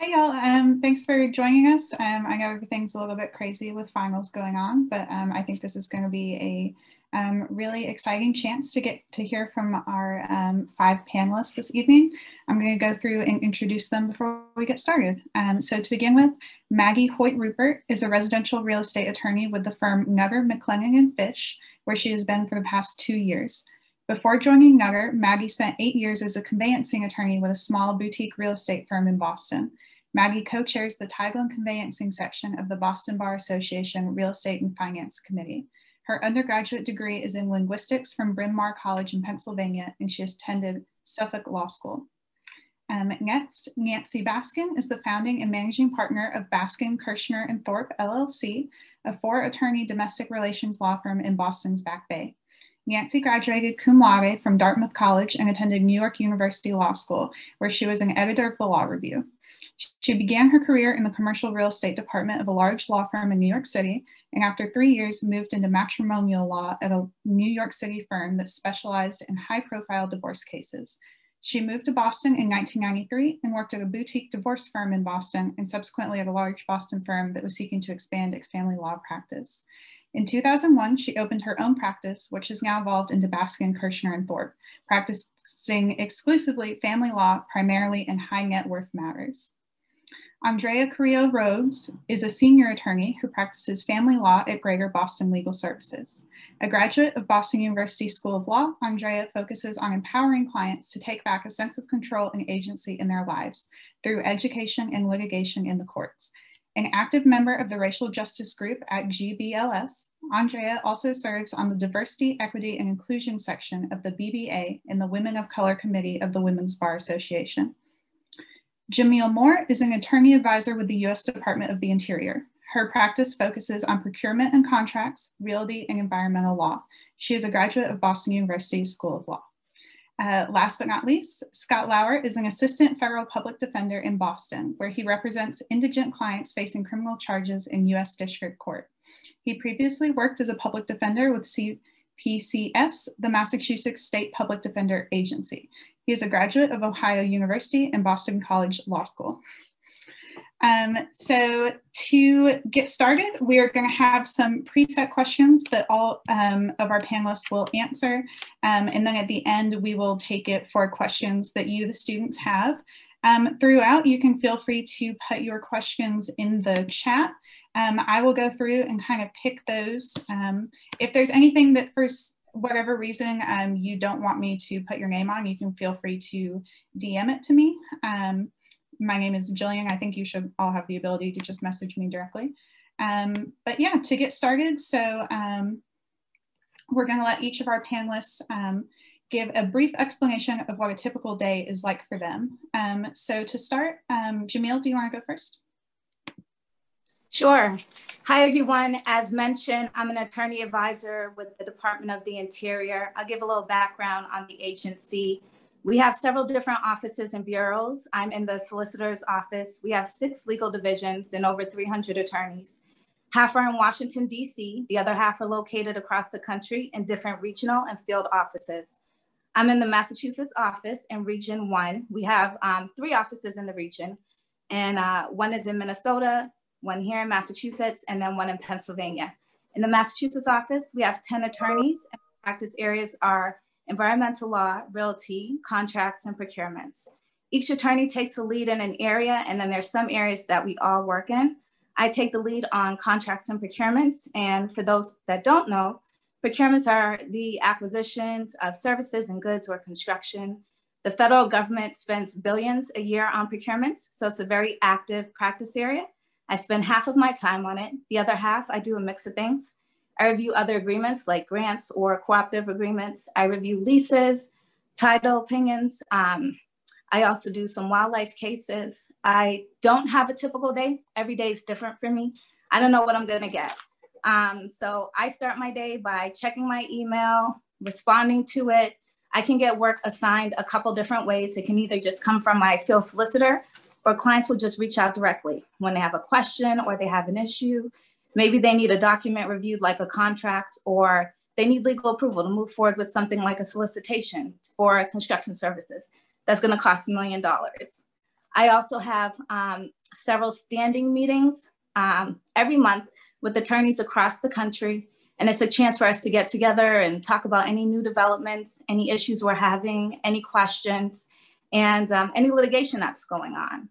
Hey y'all, um, thanks for joining us. Um, I know everything's a little bit crazy with finals going on, but um, I think this is going to be a um, really exciting chance to get to hear from our um, five panelists this evening. I'm going to go through and introduce them before we get started. Um, so to begin with, Maggie Hoyt Rupert is a residential real estate attorney with the firm Nutter, McClennen and Fish, where she has been for the past two years. Before joining Nutter, Maggie spent eight years as a conveyancing attorney with a small boutique real estate firm in Boston. Maggie co-chairs the title and conveyancing section of the Boston Bar Association Real Estate and Finance Committee. Her undergraduate degree is in linguistics from Bryn Mawr College in Pennsylvania, and she attended Suffolk Law School. Um, next, Nancy Baskin is the founding and managing partner of Baskin, Kirschner, and Thorpe LLC, a four-attorney domestic relations law firm in Boston's Back Bay. Nancy graduated cum laude from Dartmouth College and attended New York University Law School, where she was an editor of the Law Review. She began her career in the commercial real estate department of a large law firm in New York City, and after three years moved into matrimonial law at a New York City firm that specialized in high profile divorce cases. She moved to Boston in 1993 and worked at a boutique divorce firm in Boston and subsequently at a large Boston firm that was seeking to expand its family law practice. In 2001, she opened her own practice, which has now evolved into Baskin, Kirschner, and Thorpe, practicing exclusively family law, primarily in high net worth matters. Andrea Carrillo Rhodes is a senior attorney who practices family law at Greater Boston Legal Services. A graduate of Boston University School of Law, Andrea focuses on empowering clients to take back a sense of control and agency in their lives through education and litigation in the courts. An active member of the racial justice group at GBLS, Andrea also serves on the diversity, equity, and inclusion section of the BBA and the Women of Color Committee of the Women's Bar Association. Jamil Moore is an attorney advisor with the U.S. Department of the Interior. Her practice focuses on procurement and contracts, realty, and environmental law. She is a graduate of Boston University School of Law. Uh, last but not least, Scott Lauer is an assistant federal public defender in Boston, where he represents indigent clients facing criminal charges in U.S. District Court. He previously worked as a public defender with CPCS, the Massachusetts State Public Defender Agency. He is a graduate of Ohio University and Boston College Law School. Um, so to get started, we are going to have some preset questions that all um, of our panelists will answer. Um, and then at the end, we will take it for questions that you, the students, have. Um, throughout, you can feel free to put your questions in the chat. Um, I will go through and kind of pick those. Um, if there's anything that for whatever reason um, you don't want me to put your name on, you can feel free to DM it to me. Um, my name is Jillian. I think you should all have the ability to just message me directly. Um, but yeah, to get started, so um, we're gonna let each of our panelists give a brief explanation of what a typical day is like for them. So to start, Jamil, do you wanna go first? Sure. Hi, everyone. As mentioned, I'm an attorney advisor with the Department of the Interior. I'll give a little background on the agency. We have several different offices and bureaus. I'm in the solicitor's office. We have six legal divisions and over 300 attorneys. Half are in Washington, D.C., the other half are located across the country in different regional and field offices. I'm in the Massachusetts office in Region 1. We have um, three offices in the region, and uh, one is in Minnesota, one here in Massachusetts, and then one in Pennsylvania. In the Massachusetts office, we have 10 attorneys, and practice areas are environmental law, realty, contracts, and procurements. Each attorney takes a lead in an area, and then there's some areas that we all work in. I take the lead on contracts and procurements, and for those that don't know, procurements are the acquisitions of services and goods or construction. The federal government spends billions a year on procurements, so it's a very active practice area. I spend half of my time on it. The other half, I do a mix of things. I review other agreements like grants or cooperative agreements. I review leases, title opinions. Um, I also do some wildlife cases. I don't have a typical day. Every day is different for me. I don't know what I'm gonna get. Um, so I start my day by checking my email, responding to it. I can get work assigned a couple different ways. It can either just come from my field solicitor or clients will just reach out directly when they have a question or they have an issue. Maybe they need a document reviewed like a contract or they need legal approval to move forward with something like a solicitation for construction services. That's gonna cost a million dollars. I also have um, several standing meetings um, every month with attorneys across the country. And it's a chance for us to get together and talk about any new developments, any issues we're having, any questions, and um, any litigation that's going on.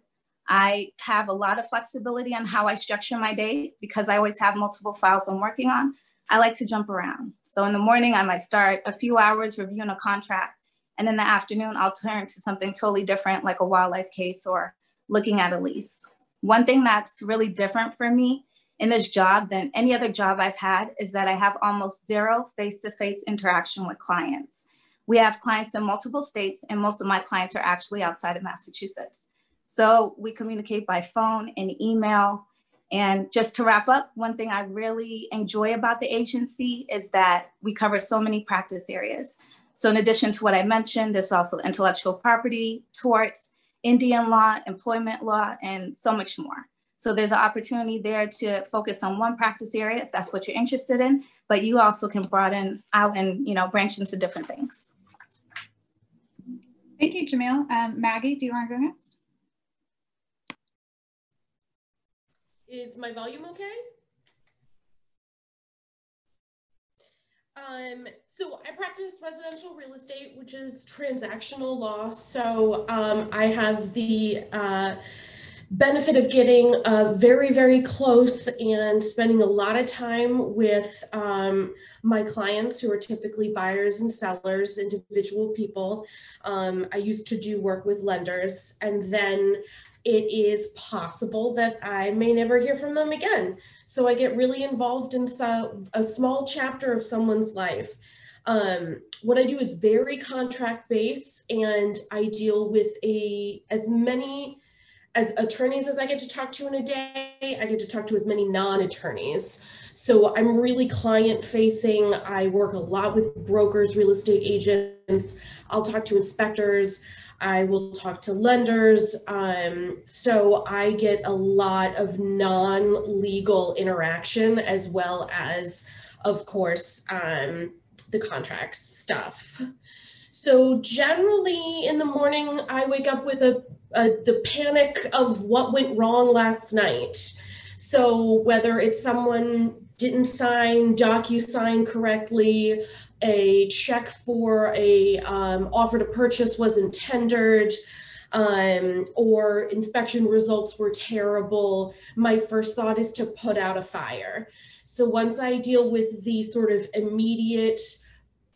I have a lot of flexibility on how I structure my day because I always have multiple files I'm working on. I like to jump around. So in the morning, I might start a few hours reviewing a contract. And in the afternoon, I'll turn to something totally different, like a wildlife case or looking at a lease. One thing that's really different for me in this job than any other job I've had is that I have almost zero face-to-face interaction with clients. We have clients in multiple states and most of my clients are actually outside of Massachusetts. So we communicate by phone and email. And just to wrap up, one thing I really enjoy about the agency is that we cover so many practice areas. So in addition to what I mentioned, there's also intellectual property, torts, Indian law, employment law, and so much more. So there's an opportunity there to focus on one practice area if that's what you're interested in, but you also can broaden out and you know branch into different things. Thank you, Jamil. Um, Maggie, do you want to go next? Is my volume okay? Um, so I practice residential real estate, which is transactional law. So um, I have the uh, benefit of getting uh, very, very close and spending a lot of time with um, my clients who are typically buyers and sellers, individual people. Um, I used to do work with lenders, and then it is possible that I may never hear from them again. So I get really involved in so, a small chapter of someone's life. Um, what I do is very contract based, and I deal with a as many as attorneys as I get to talk to in a day, I get to talk to as many non-attorneys. So I'm really client facing. I work a lot with brokers, real estate agents. I'll talk to inspectors. I will talk to lenders. Um, so I get a lot of non-legal interaction as well as, of course, um, the contracts stuff. So generally in the morning, I wake up with a, a, the panic of what went wrong last night. So whether it's someone didn't sign DocuSign correctly, a check for a um, offer to purchase wasn't tendered, um, or inspection results were terrible, my first thought is to put out a fire. So once I deal with the sort of immediate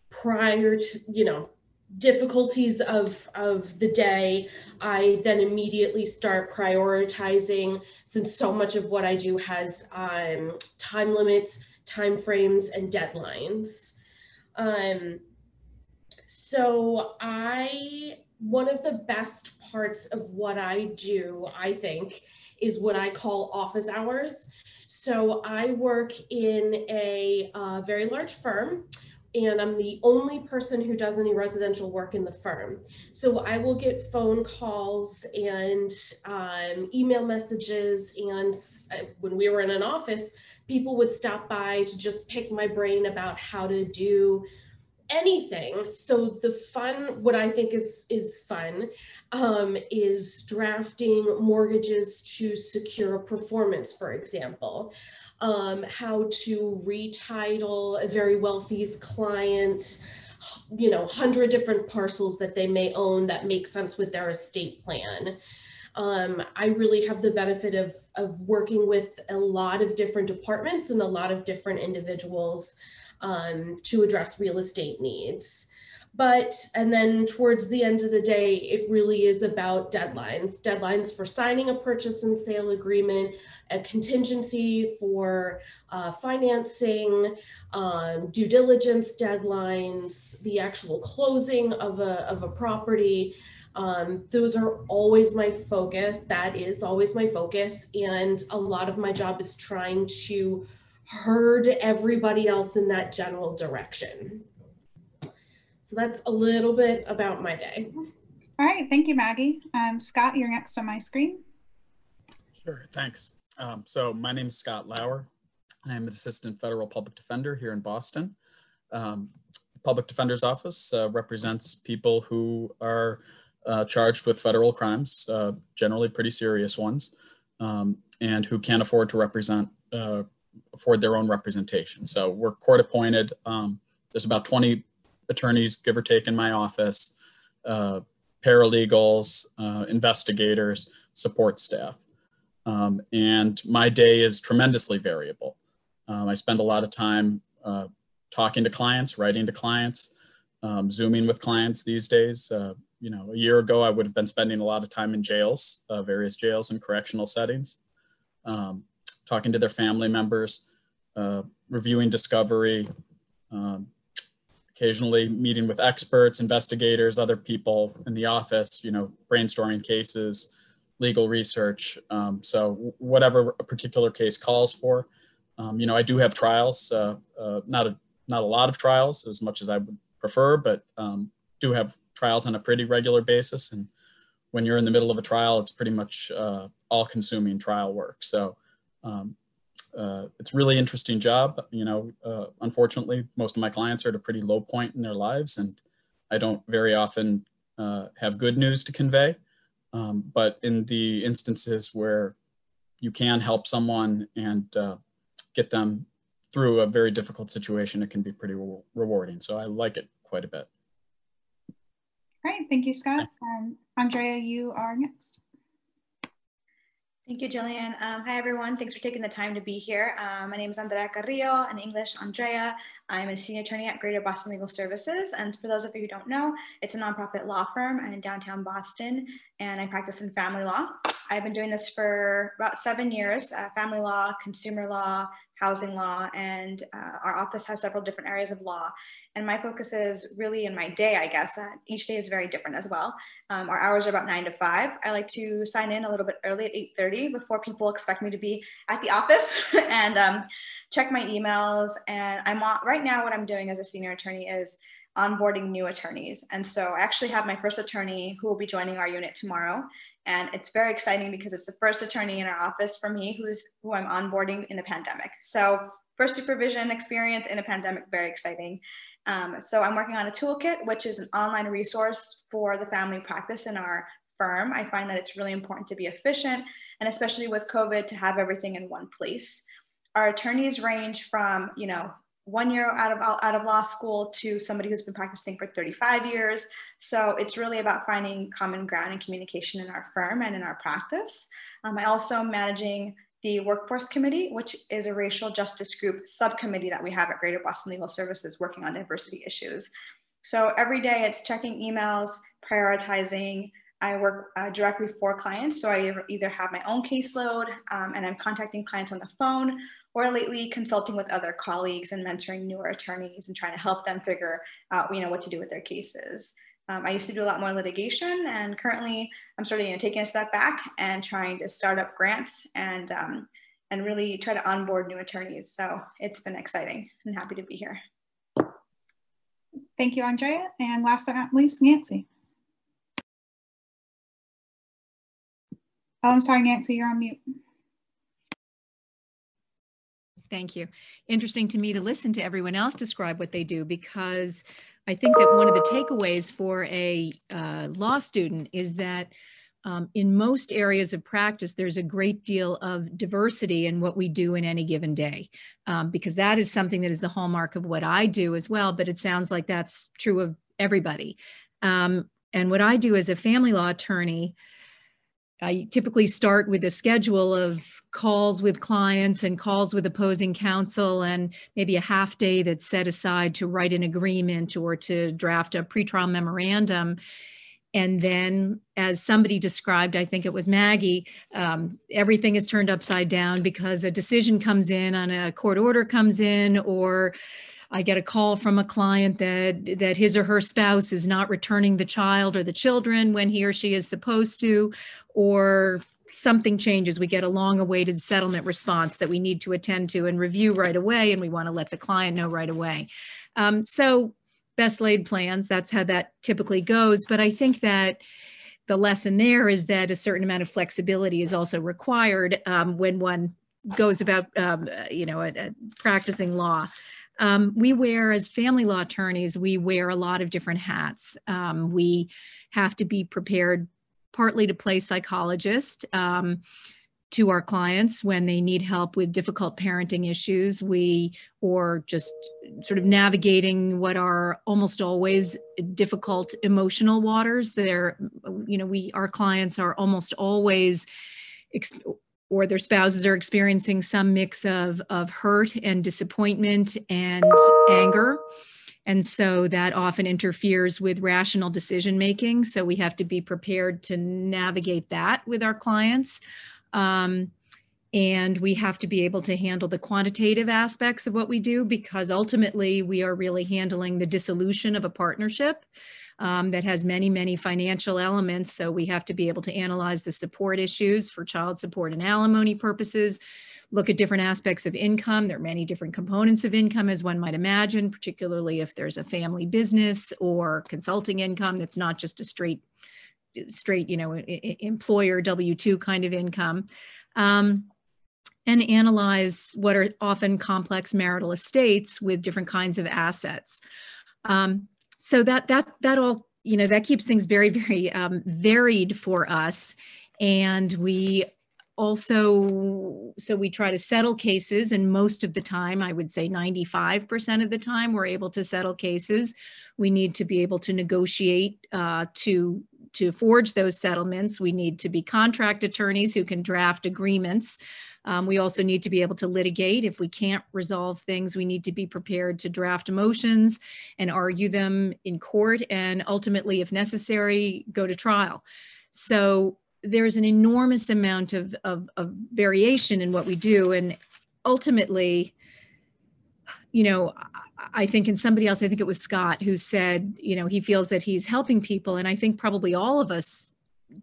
prior to, you know, difficulties of of the day i then immediately start prioritizing since so much of what i do has um, time limits time frames and deadlines. Um, so i one of the best parts of what i do i think is what i call office hours. So i work in a uh, very large firm and I'm the only person who does any residential work in the firm. So I will get phone calls and um, email messages. And uh, when we were in an office, people would stop by to just pick my brain about how to do anything. So the fun, what I think is is fun, um, is drafting mortgages to secure a performance, for example um, how to retitle a very wealthy's client, you know, hundred different parcels that they may own that make sense with their estate plan. Um, I really have the benefit of, of working with a lot of different departments and a lot of different individuals um, to address real estate needs. But, and then towards the end of the day, it really is about deadlines deadlines for signing a purchase and sale agreement, a contingency for uh, financing, um, due diligence deadlines, the actual closing of a, of a property. Um, those are always my focus. That is always my focus. And a lot of my job is trying to herd everybody else in that general direction. So that's a little bit about my day. All right, thank you, Maggie. Um, Scott, you're next on my screen. Sure, thanks. Um, so my name is Scott Lauer. I am an assistant federal public defender here in Boston. Um, the public defender's office uh, represents people who are uh, charged with federal crimes, uh, generally pretty serious ones, um, and who can't afford to represent, uh, afford their own representation. So we're court appointed. Um, there's about 20 attorneys, give or take, in my office, uh, paralegals, uh, investigators, support staff. Um, and my day is tremendously variable. Um, I spend a lot of time uh, talking to clients, writing to clients, um, Zooming with clients these days. Uh, you know, a year ago, I would have been spending a lot of time in jails, uh, various jails and correctional settings, um, talking to their family members, uh, reviewing discovery, um, occasionally meeting with experts, investigators, other people in the office, you know, brainstorming cases, legal research. Um, so whatever a particular case calls for. Um, you know, I do have trials, uh, uh, not a not a lot of trials as much as I would prefer, but um, do have trials on a pretty regular basis. And when you're in the middle of a trial, it's pretty much uh, all-consuming trial work. So um, uh, it's really interesting job. You know, uh, unfortunately, most of my clients are at a pretty low point in their lives, and I don't very often uh, have good news to convey. Um, but in the instances where you can help someone and uh, get them through a very difficult situation, it can be pretty re rewarding. So I like it quite a bit. Great, thank you, Scott. Um, Andrea, you are next. Thank you, Jillian. Um, hi, everyone. Thanks for taking the time to be here. Um, my name is Andrea Carrillo, in English, Andrea. I'm a senior attorney at Greater Boston Legal Services. And for those of you who don't know, it's a nonprofit law firm in downtown Boston, and I practice in family law. I've been doing this for about seven years, uh, family law, consumer law, housing law, and uh, our office has several different areas of law. And my focus is really in my day, I guess. Uh, each day is very different as well. Um, our hours are about nine to five. I like to sign in a little bit early at 8.30 before people expect me to be at the office and um, check my emails. And I'm on, right now what I'm doing as a senior attorney is onboarding new attorneys. And so I actually have my first attorney who will be joining our unit tomorrow. And it's very exciting because it's the first attorney in our office for me who's who I'm onboarding in a pandemic. So first supervision experience in a pandemic, very exciting. Um, so I'm working on a toolkit, which is an online resource for the family practice in our firm. I find that it's really important to be efficient and especially with COVID to have everything in one place. Our attorneys range from, you know, one year out of out of law school to somebody who's been practicing for 35 years. So it's really about finding common ground and communication in our firm and in our practice. Um, I also am managing the Workforce Committee, which is a racial justice group subcommittee that we have at Greater Boston Legal Services working on diversity issues. So every day it's checking emails, prioritizing. I work uh, directly for clients, so I either have my own caseload um, and I'm contacting clients on the phone, or lately consulting with other colleagues and mentoring newer attorneys and trying to help them figure out, you know, what to do with their cases. Um, I used to do a lot more litigation and currently I'm sort of you know, taking a step back and trying to start up grants and, um, and really try to onboard new attorneys. So it's been exciting and happy to be here. Thank you, Andrea. And last but not least, Nancy. Oh, I'm sorry, Nancy, you're on mute. Thank you. Interesting to me to listen to everyone else describe what they do because I think that one of the takeaways for a uh, law student is that um, in most areas of practice, there's a great deal of diversity in what we do in any given day, um, because that is something that is the hallmark of what I do as well. But it sounds like that's true of everybody. Um, and what I do as a family law attorney, I typically start with a schedule of calls with clients and calls with opposing counsel and maybe a half day that's set aside to write an agreement or to draft a pretrial memorandum. And then, as somebody described, I think it was Maggie, um, everything is turned upside down because a decision comes in on a court order comes in or I get a call from a client that that his or her spouse is not returning the child or the children when he or she is supposed to, or something changes. We get a long awaited settlement response that we need to attend to and review right away, and we want to let the client know right away. Um, so best laid plans, that's how that typically goes. But I think that the lesson there is that a certain amount of flexibility is also required um, when one goes about, um, you know, a, a practicing law. um, we wear, as family law attorneys, we wear a lot of different hats. Um, we have to be prepared partly to play psychologist. Um, to our clients when they need help with difficult parenting issues we or just sort of navigating what are almost always difficult emotional waters they're you know we our clients are almost always or their spouses are experiencing some mix of of hurt and disappointment and anger and so that often interferes with rational decision making so we have to be prepared to navigate that with our clients. Um, and we have to be able to handle the quantitative aspects of what we do because ultimately we are really handling the dissolution of a partnership um, that has many, many financial elements. So we have to be able to analyze the support issues for child support and alimony purposes, look at different aspects of income. There are many different components of income, as one might imagine, particularly if there's a family business or consulting income that's not just a straight straight, you know, employer W-2 kind of income. Um, and analyze what are often complex marital estates with different kinds of assets. Um, so that that that all you know that keeps things very very um, varied for us, and we also so we try to settle cases and most of the time i would say 95% of the time we're able to settle cases we need to be able to negotiate uh, to to forge those settlements, we need to be contract attorneys who can draft agreements. Um, we also need to be able to litigate. If we can't resolve things, we need to be prepared to draft motions and argue them in court and ultimately, if necessary, go to trial. So there's an enormous amount of, of, of variation in what we do. And ultimately, you know, I think in somebody else, I think it was Scott who said, you know, he feels that he's helping people. And I think probably all of us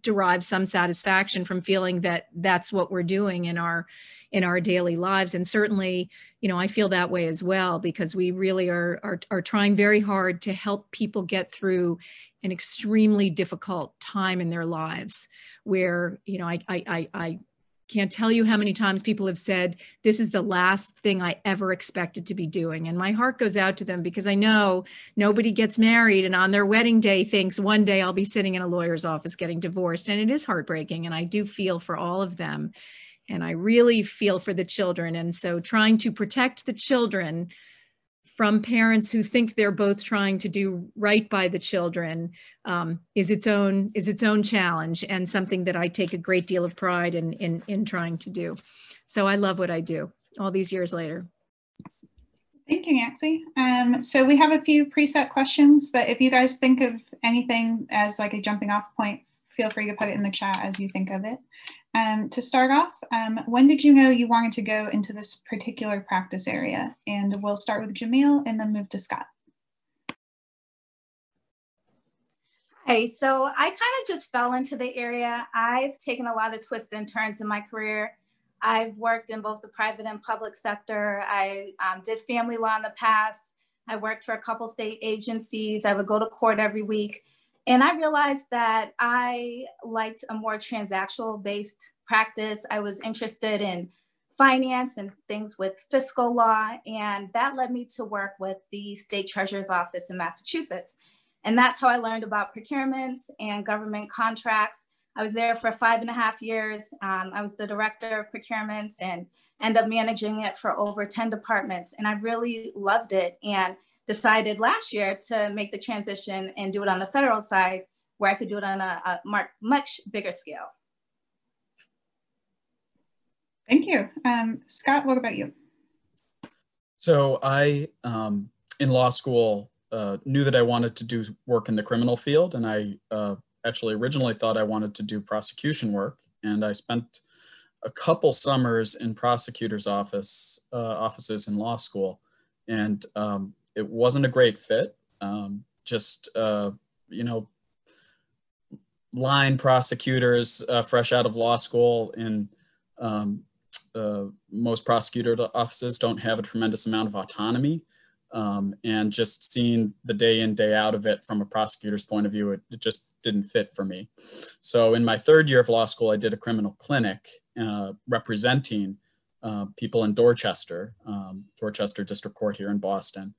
derive some satisfaction from feeling that that's what we're doing in our in our daily lives. And certainly you know i feel that way as well because we really are are, are trying very hard to help people get through an extremely difficult time in their lives where you know i i i can't tell you how many times people have said, This is the last thing I ever expected to be doing. And my heart goes out to them because I know nobody gets married and on their wedding day thinks one day I'll be sitting in a lawyer's office getting divorced. And it is heartbreaking. And I do feel for all of them. And I really feel for the children. And so trying to protect the children from parents who think they're both trying to do right by the children um, is its own is its own challenge and something that I take a great deal of pride in in in trying to do. So I love what I do all these years later. Thank you, Nancy. Um, so we have a few preset questions, but if you guys think of anything as like a jumping off point, feel free to put it in the chat as you think of it. Um, to start off, um, when did you know you wanted to go into this particular practice area? And we'll start with Jamil and then move to Scott. Hi, so I kind of just fell into the area. I've taken a lot of twists and turns in my career. I've worked in both the private and public sector. I um, did family law in the past. I worked for a couple state agencies. I would go to court every week. And I realized that I liked a more transactional based practice. I was interested in finance and things with fiscal law. And that led me to work with the state treasurer's office in Massachusetts. And that's how I learned about procurements and government contracts. I was there for five and a half years. Um, I was the director of procurements and ended up managing it for over 10 departments. And I really loved it. And decided last year to make the transition and do it on the federal side where I could do it on a, a much bigger scale. Thank you. Um, Scott, what about you? So I, um, in law school, uh, knew that I wanted to do work in the criminal field, and I uh, actually originally thought I wanted to do prosecution work, and I spent a couple summers in prosecutors' office uh, offices in law school, and um, it wasn't a great fit. Um, just uh, you know, line prosecutors uh, fresh out of law school in um, uh, most prosecutor offices don't have a tremendous amount of autonomy. Um, and just seeing the day in, day out of it from a prosecutor's point of view, it, it, just didn't fit for me. So in my third year of law school, I did a criminal clinic uh, representing uh, people in Dorchester, um, Dorchester District Court here in Boston.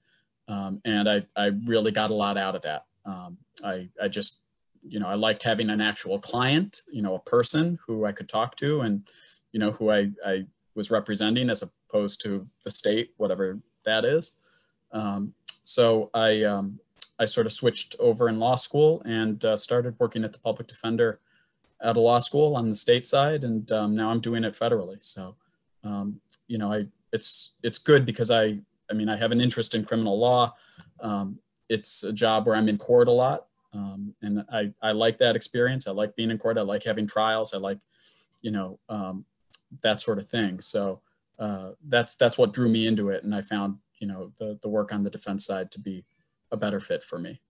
Um, and I, I really got a lot out of that. Um, I, I just, you know, I liked having an actual client, you know, a person who I could talk to and, you know, who I, I was representing as opposed to the state, whatever that is. Um, so I, um, I sort of switched over in law school and uh, started working at the public defender at a law school on the state side, and um, now I'm doing it federally. So, um, you know, I it's it's good because I I mean I have an interest in criminal law. Um, it's a job where I'm in court a lot, um, and I I like that experience. I like being in court. I like having trials. I like, you know, um, that sort of thing. So uh, that's that's what drew me into it, and I found you know the the work on the defense side to be a better fit for me.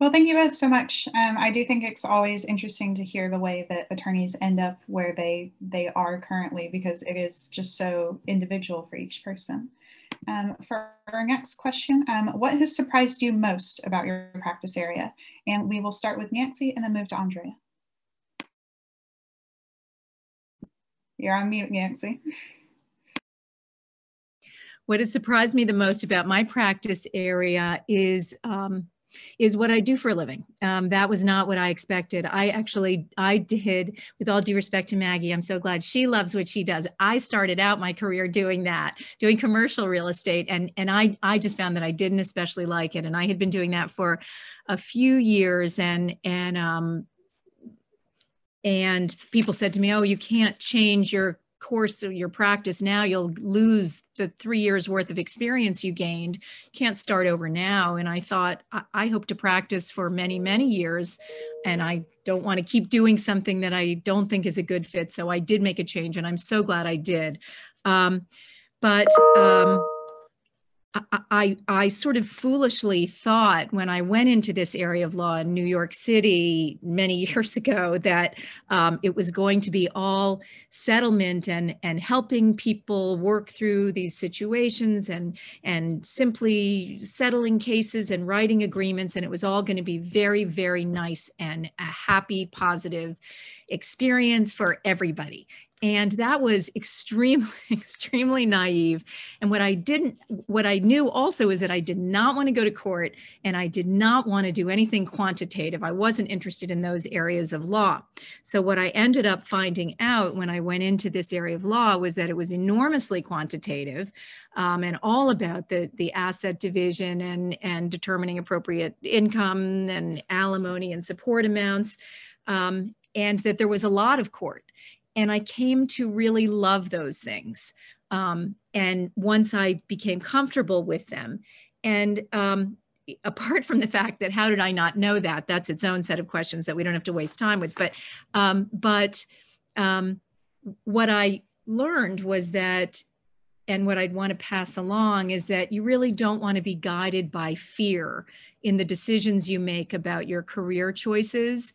Well, thank you both so much. Um, I do think it's always interesting to hear the way that attorneys end up where they they are currently because it is just so individual for each person. Um, for our next question, um, what has surprised you most about your practice area? And we will start with Nancy and then move to Andrea. You're on mute, Nancy. What has surprised me the most about my practice area is um, is what I do for a living. Um, that was not what I expected. I actually, I did, with all due respect to Maggie, I'm so glad she loves what she does. I started out my career doing that, doing commercial real estate, and and I I just found that I didn't especially like it, and I had been doing that for a few years, and and um and people said to me, "Oh, you can't change your course of your practice now you'll lose the three years worth of experience you gained. Can't start over now. And i thought I, I, hope to practice for many many years. And i don't want to keep doing something that i don't think is a good fit. So i did make a change and i'm so glad i did. Um, but um, I, I sort of foolishly thought when I went into this area of law in New York City many years ago that um, it was going to be all settlement and and helping people work through these situations and and simply settling cases and writing agreements and it was all going to be very very nice and a happy positive experience for everybody. And that was extremely extremely naive. And what i didn't what i knew also is that i did not want to go to court and i did not want to do anything quantitative. I wasn't interested in those areas of law. So what i ended up finding out when i went into this area of law was that it was enormously quantitative um, and all about the the asset division and and determining appropriate income and alimony and support amounts. Um, and that there was a lot of court and I came to really love those things. Um, and once I became comfortable with them, and um, apart from the fact that how did I not know that? That's its own set of questions that we don't have to waste time with. But um, but um, what I learned was that, and what I'd want to pass along is that you really don't want to be guided by fear in the decisions you make about your career choices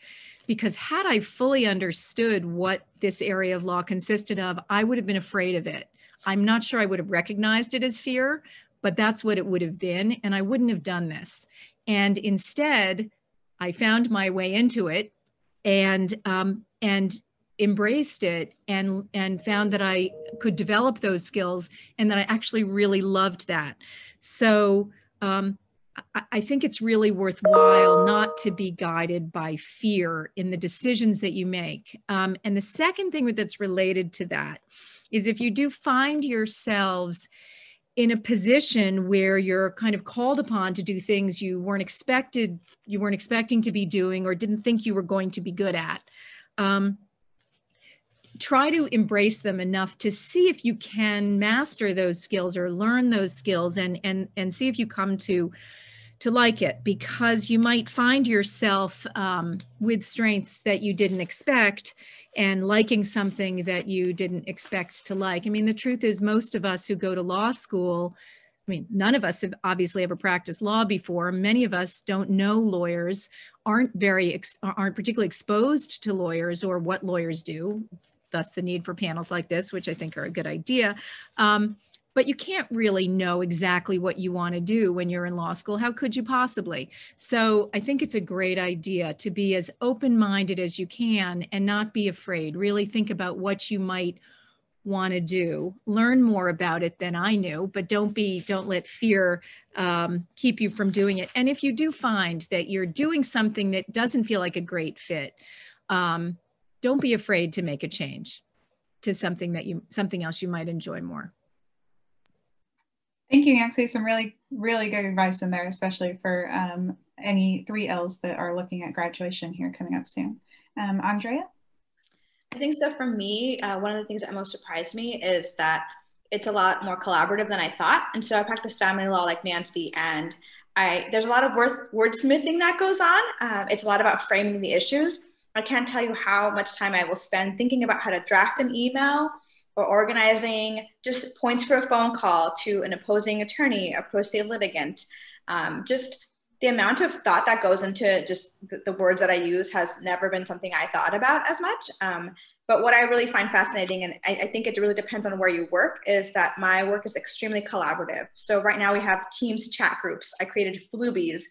because had I fully understood what this area of law consisted of, I would have been afraid of it. I'm not sure I would have recognized it as fear, but that's what it would have been. And I wouldn't have done this. And instead, I found my way into it and, um, and embraced it and, and found that I could develop those skills and that I actually really loved that. So, um, I think it's really worthwhile not to be guided by fear in the decisions that you make. Um, and the second thing that's related to that is if you do find yourselves in a position where you're kind of called upon to do things you weren't expected, you weren't expecting to be doing, or didn't think you were going to be good at. Um, try to embrace them enough to see if you can master those skills or learn those skills and and and see if you come to to like it because you might find yourself um, with strengths that you didn't expect and liking something that you didn't expect to like. I mean, the truth is, most of us who go to law school, I mean, none of us have obviously ever practiced law before. Many of us don't know lawyers, aren't very, aren't particularly exposed to lawyers or what lawyers do. Thus, the need for panels like this, which I think are a good idea. Um, but you can't really know exactly what you want to do when you're in law school. How could you possibly? So I think it's a great idea to be as open minded as you can and not be afraid. Really think about what you might want to do learn more about it than i knew but don't be don't let fear um, keep you from doing it and if you do find that you're doing something that doesn't feel like a great fit um, don't be afraid to make a change to something that you something else you might enjoy more thank you nancy some really really good advice in there especially for um, any three l's that are looking at graduation here coming up soon um, andrea I think so. For me, uh, one of the things that most surprised me is that it's a lot more collaborative than I thought. And so I practice family law like Nancy, and I there's a lot of word, wordsmithing that goes on. Um, it's a lot about framing the issues. I can't tell you how much time I will spend thinking about how to draft an email or organizing just points for a phone call to an opposing attorney, a pro se litigant. Um, just the amount of thought that goes into just the, the, words that I use has never been something I thought about as much. Um, but what I really find fascinating, and I, I, think it really depends on where you work, is that my work is extremely collaborative. So right now we have Teams chat groups. I created Flubies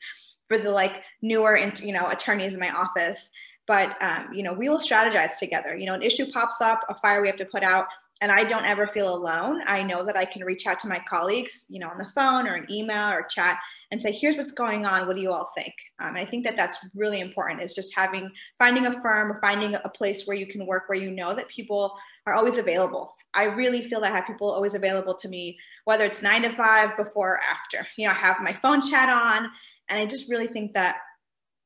for the like newer, you know, attorneys in my office. But um, you know, we will strategize together. You know, an issue pops up, a fire we have to put out, and I don't ever feel alone. I know that I can reach out to my colleagues, you know, on the phone or an email or chat and say, here's what's going on. What do you all think? Um, and I think that that's really important is just having, finding a firm or finding a place where you can work where you know that people are always available. I really feel that I have people always available to me, whether it's nine to five, before or after. You know, I have my phone chat on. And I just really think that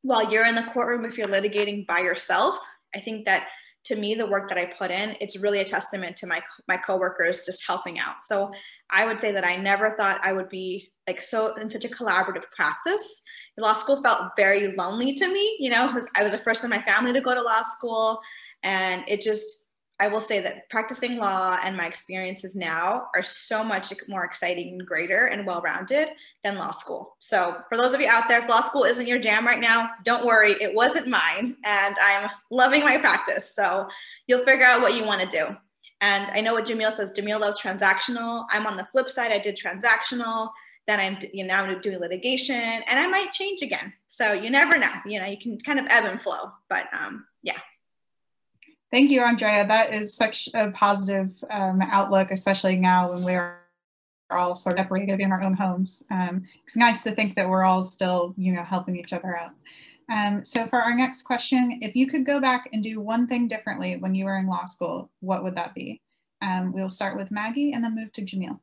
while you're in the courtroom, if you're litigating by yourself, I think that to me, the work that I put in, it's really a testament to my my coworkers just helping out. So I would say that I never thought I would be like so in such a collaborative practice. Law school felt very lonely to me. You know, because I was the first in my family to go to law school, and it just I will say that practicing law and my experiences now are so much more exciting and greater and well rounded than law school. So, for those of you out there, if law school isn't your jam right now, don't worry, it wasn't mine, and I'm loving my practice. So, you'll figure out what you want to do. And I know what Jamil says. Jamil loves transactional. I'm on the flip side. I did transactional. Then I'm you know, now I'm doing litigation, and I might change again. So you never know. You know, you can kind of ebb and flow. But um, yeah. Thank you, Andrea. That is such a positive um, outlook, especially now when we're all sort of separated in our own homes. Um, it's nice to think that we're all still, you know, helping each other out. Um, so for our next question, if you could go back and do one thing differently when you were in law school, what would that be? Um, we'll start with Maggie and then move to Jamil.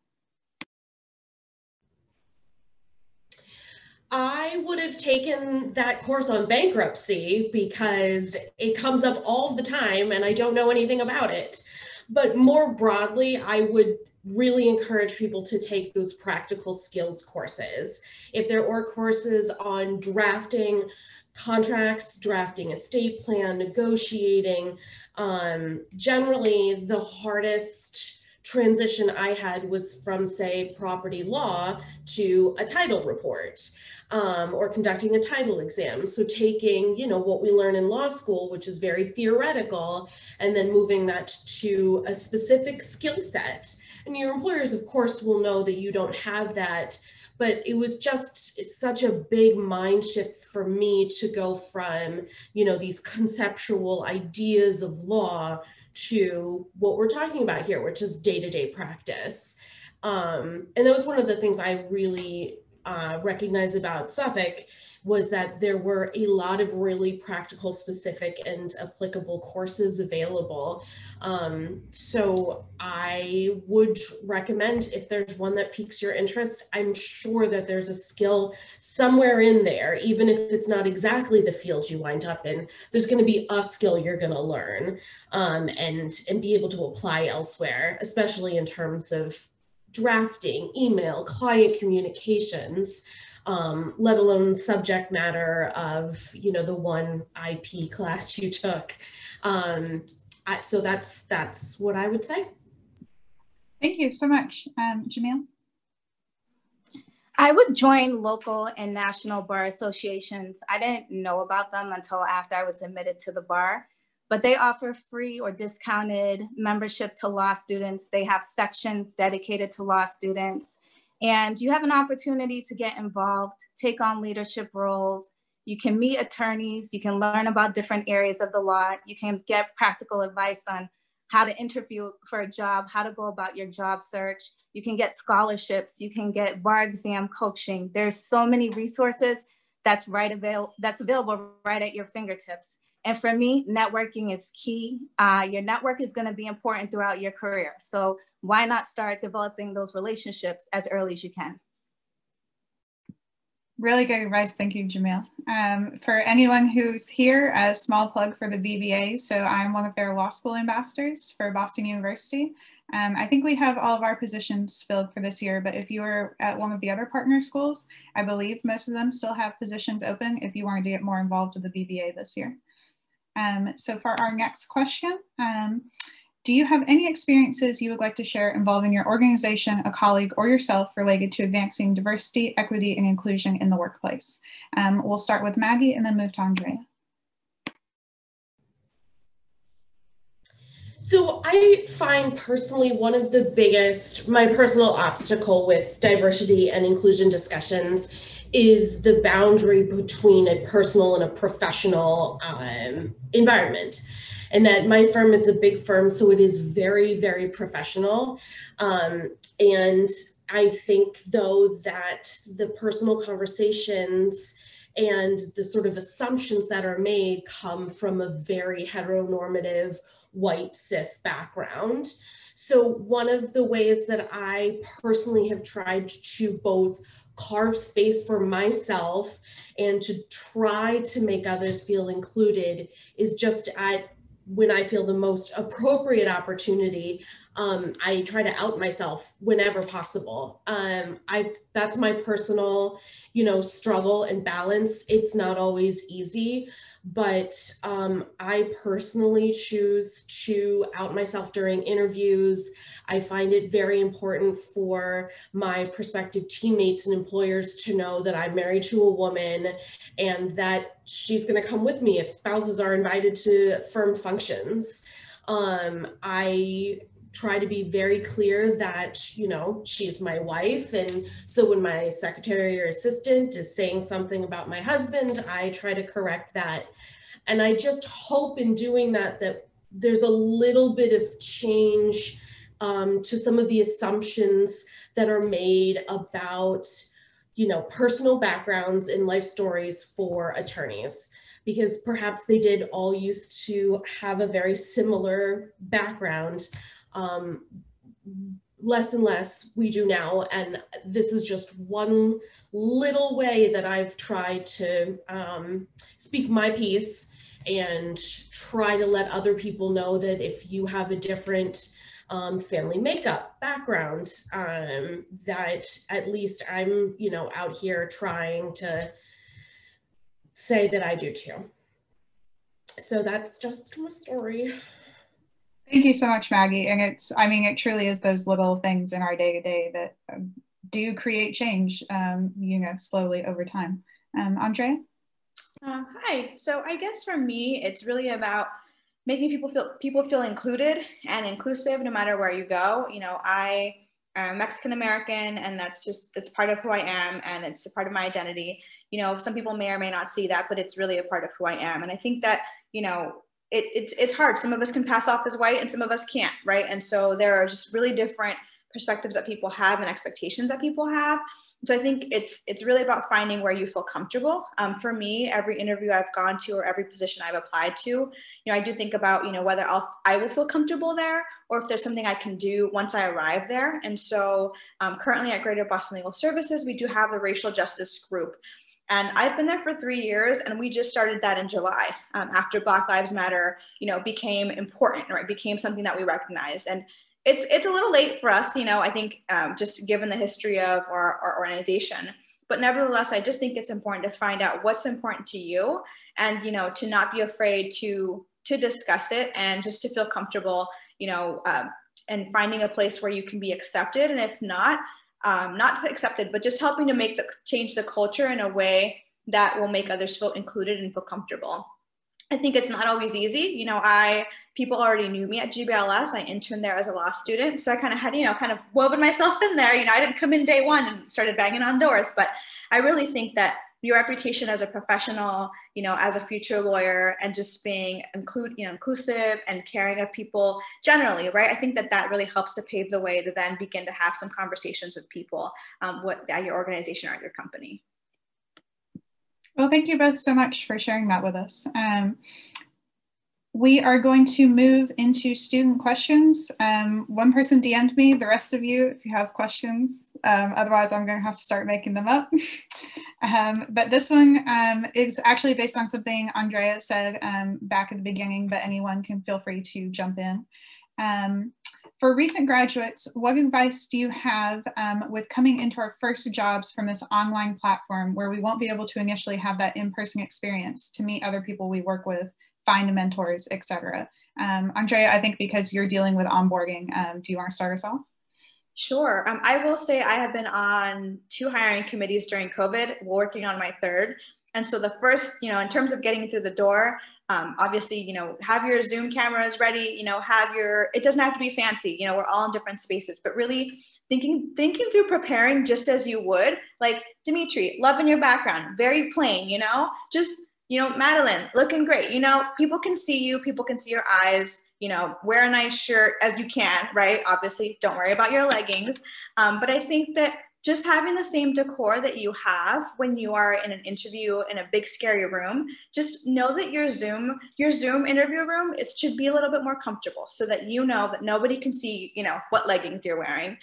I would have taken that course on bankruptcy because it comes up all the time and I don't know anything about it. But more broadly, I would really encourage people to take those practical skills courses. If there are courses on drafting contracts, drafting estate plan, negotiating, um, generally the hardest transition I had was from, say, property law to a title report um, or conducting a title exam. So taking, you know, what we learn in law school, which is very theoretical, and then moving that to a specific skill set. And your employers, of course, will know that you don't have that. But it was just such a big mind shift for me to go from, you know, these conceptual ideas of law to what we're talking about here, which is day-to-day practice. Um, and that was one of the things I really uh, recognized about Suffolk was that there were a lot of really practical, specific, and applicable courses available. Um, so I would recommend if there's one that piques your interest, I'm sure that there's a skill somewhere in there, even if it's not exactly the field you wind up in, there's going to be a skill you're going to learn um, and, and be able to apply elsewhere, especially in terms of drafting, email, client communications, um, let alone subject matter of, you know, the one IP class you took. Um, I, so that's that's what I would say. Thank you so much, um, Jamil. I would join local and national bar associations. I didn't know about them until after I was admitted to the bar. but they offer free or discounted membership to law students. They have sections dedicated to law students. And you have an opportunity to get involved, take on leadership roles. You can meet attorneys, you can learn about different areas of the law, you can get practical advice on how to interview for a job, how to go about your job search. You can get scholarships, you can get bar exam coaching. There's so many resources that's right avail that's available right at your fingertips. And for me, networking is key. Uh, your network is going to be important throughout your career. So why not start developing those relationships as early as you can? Really good advice. Thank you, Jamil. Um, for anyone who's here, a small plug for the BBA. So I'm one of their law school ambassadors for Boston University. Um, I think we have all of our positions filled for this year, but if you are at one of the other partner schools, I believe most of them still have positions open if you wanted to get more involved with the BBA this year. Um, so for our next question, um, do you have any experiences you would like to share involving your organization, a colleague, or yourself related to advancing diversity, equity, and inclusion in the workplace? Um, we'll start with Maggie and then move to Andrea. So I find personally one of the biggest, my personal obstacle with diversity and inclusion discussions is the boundary between a personal and a professional um, environment. And at my firm, it's a big firm, so it is very, very professional. Um, and I think, though, that the personal conversations and the sort of assumptions that are made come from a very heteronormative white cis background. So, one of the ways that I personally have tried to both carve space for myself and to try to make others feel included is just at when I feel the most appropriate opportunity, um, I try to out myself whenever possible. Um, I that's my personal, you know, struggle and balance. It's not always easy, but um, I personally choose to out myself during interviews. I find it very important for my prospective teammates and employers to know that I'm married to a woman and that she's going to come with me if spouses are invited to firm functions. Um, I try to be very clear that you know she's my wife and so when my secretary or assistant is saying something about my husband i try to correct that and i just hope in doing that that there's a little bit of change um, to some of the assumptions that are made about you know personal backgrounds and life stories for attorneys because perhaps they did all used to have a very similar background um, less and less we do now. And this is just one little way that I've tried to um, speak my piece and try to let other people know that if you have a different um, family makeup background, um, that at least I'm, you know, out here trying to say that I do too. So that's just my story. Thank you so much, Maggie. And it's, I mean, it truly is those little things in our day to day that um, do create change, um, you know, slowly over time. Um, Andrea? Uh, hi. So I guess for me, it's really about making people feel people feel included and inclusive no matter where you go. You know, I am Mexican American, and that's just it's part of who I am, and it's a part of my identity. You know, some people may or may not see that, but it's really a part of who I am. And I think that you know it, it's it's hard. Some of us can pass off as white, and some of us can't, right? And so there are just really different perspectives that people have and expectations that people have. So I think it's it's really about finding where you feel comfortable. Um, for me, every interview I've gone to or every position I've applied to, you know, I do think about you know whether I'll I will feel comfortable there or if there's something I can do once I arrive there. And so um, currently at Greater Boston Legal Services, we do have the racial justice group. And I've been there for three years, and we just started that in July um, after Black Lives Matter, you know, became important, or it became something that we recognized. And it's it's a little late for us, you know. I think um, just given the history of our, our organization, but nevertheless, I just think it's important to find out what's important to you, and you know, to not be afraid to to discuss it and just to feel comfortable, you know, um, and finding a place where you can be accepted. And if not, um, not accepted, but just helping to make the change the culture in a way that will make others feel included and feel comfortable. I think it's not always easy. You know, I people already knew me at GBLS. I interned there as a law student, so I kind of had you know kind of woven myself in there. You know, I didn't come in day one and started banging on doors, but I really think that your reputation as a professional, you know, as a future lawyer, and just being include, you know, inclusive and caring of people generally, right? I think that that really helps to pave the way to then begin to have some conversations with people um, what at your organization or at your company. Well, thank you both so much for sharing that with us. Um, we are going to move into student questions. Um, one person DM'd me, the rest of you, if you have questions, um, otherwise I'm going to have to start making them up. um, but this one um, is actually based on something Andrea said um, back at the beginning, but anyone can feel free to jump in. Um, for recent graduates, what advice do you have with coming into our first jobs from this online platform where we won't be able to initially have that in-person experience to meet other people we work with find mentors, etc. Um, Andrea, I think because you're dealing with onboarding, um, do you want to start us off? Sure. Um, I will say I have been on two hiring committees during COVID, working on my third. And so the first, you know, in terms of getting through the door, um, obviously, you know, have your Zoom cameras ready, you know, have your, it doesn't have to be fancy, you know, we're all in different spaces, but really thinking, thinking through preparing just as you would, like Dimitri, love in your background, very plain, you know, just you know, Madeline, looking great. You know, people can see you, people can see your eyes, you know, wear a nice shirt as you can, right? Obviously, don't worry about your leggings. Um, but I think that just having the same decor that you have when you are in an interview in a big scary room just know that your zoom your zoom interview room it should be a little bit more comfortable so that you know that nobody can see you know what leggings you're wearing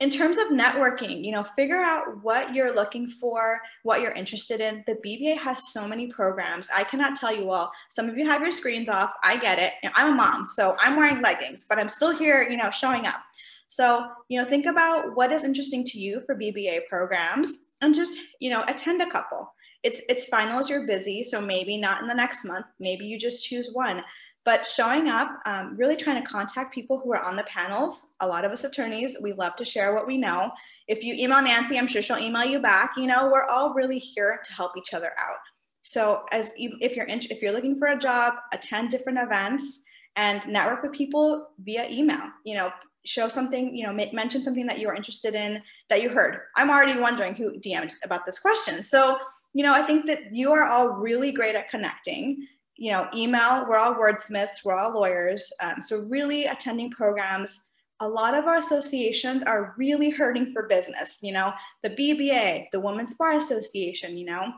in terms of networking, you know, figure out what you're looking for, what you're interested in. The BBA has so many programs. I cannot tell you all. Some of you have your screens off. I get it. I'm a mom, so I'm wearing leggings, but I'm still here, you know, showing up. So, you know, think about what is interesting to you for BBA programs and just, you know, attend a couple. It's it's finals you're busy, so maybe not in the next month. Maybe you just choose one but showing up, um, really trying to contact people who are on the panels. A lot of us attorneys, we love to share what we know. If you email Nancy, I'm sure she'll email you back. You know, we're all really here to help each other out. So as if you're in, if you're looking for a job, attend different events and network with people via email. You know, show something, you know, mention something that you are interested in that you heard. I'm already wondering who DM'd about this question. So, you know, I think that you are all really great at connecting you know, email, we're all wordsmiths, we're all lawyers. Um, so really attending programs, a lot of our associations are really hurting for business, you know, the BBA, the Women's Bar Association, you know,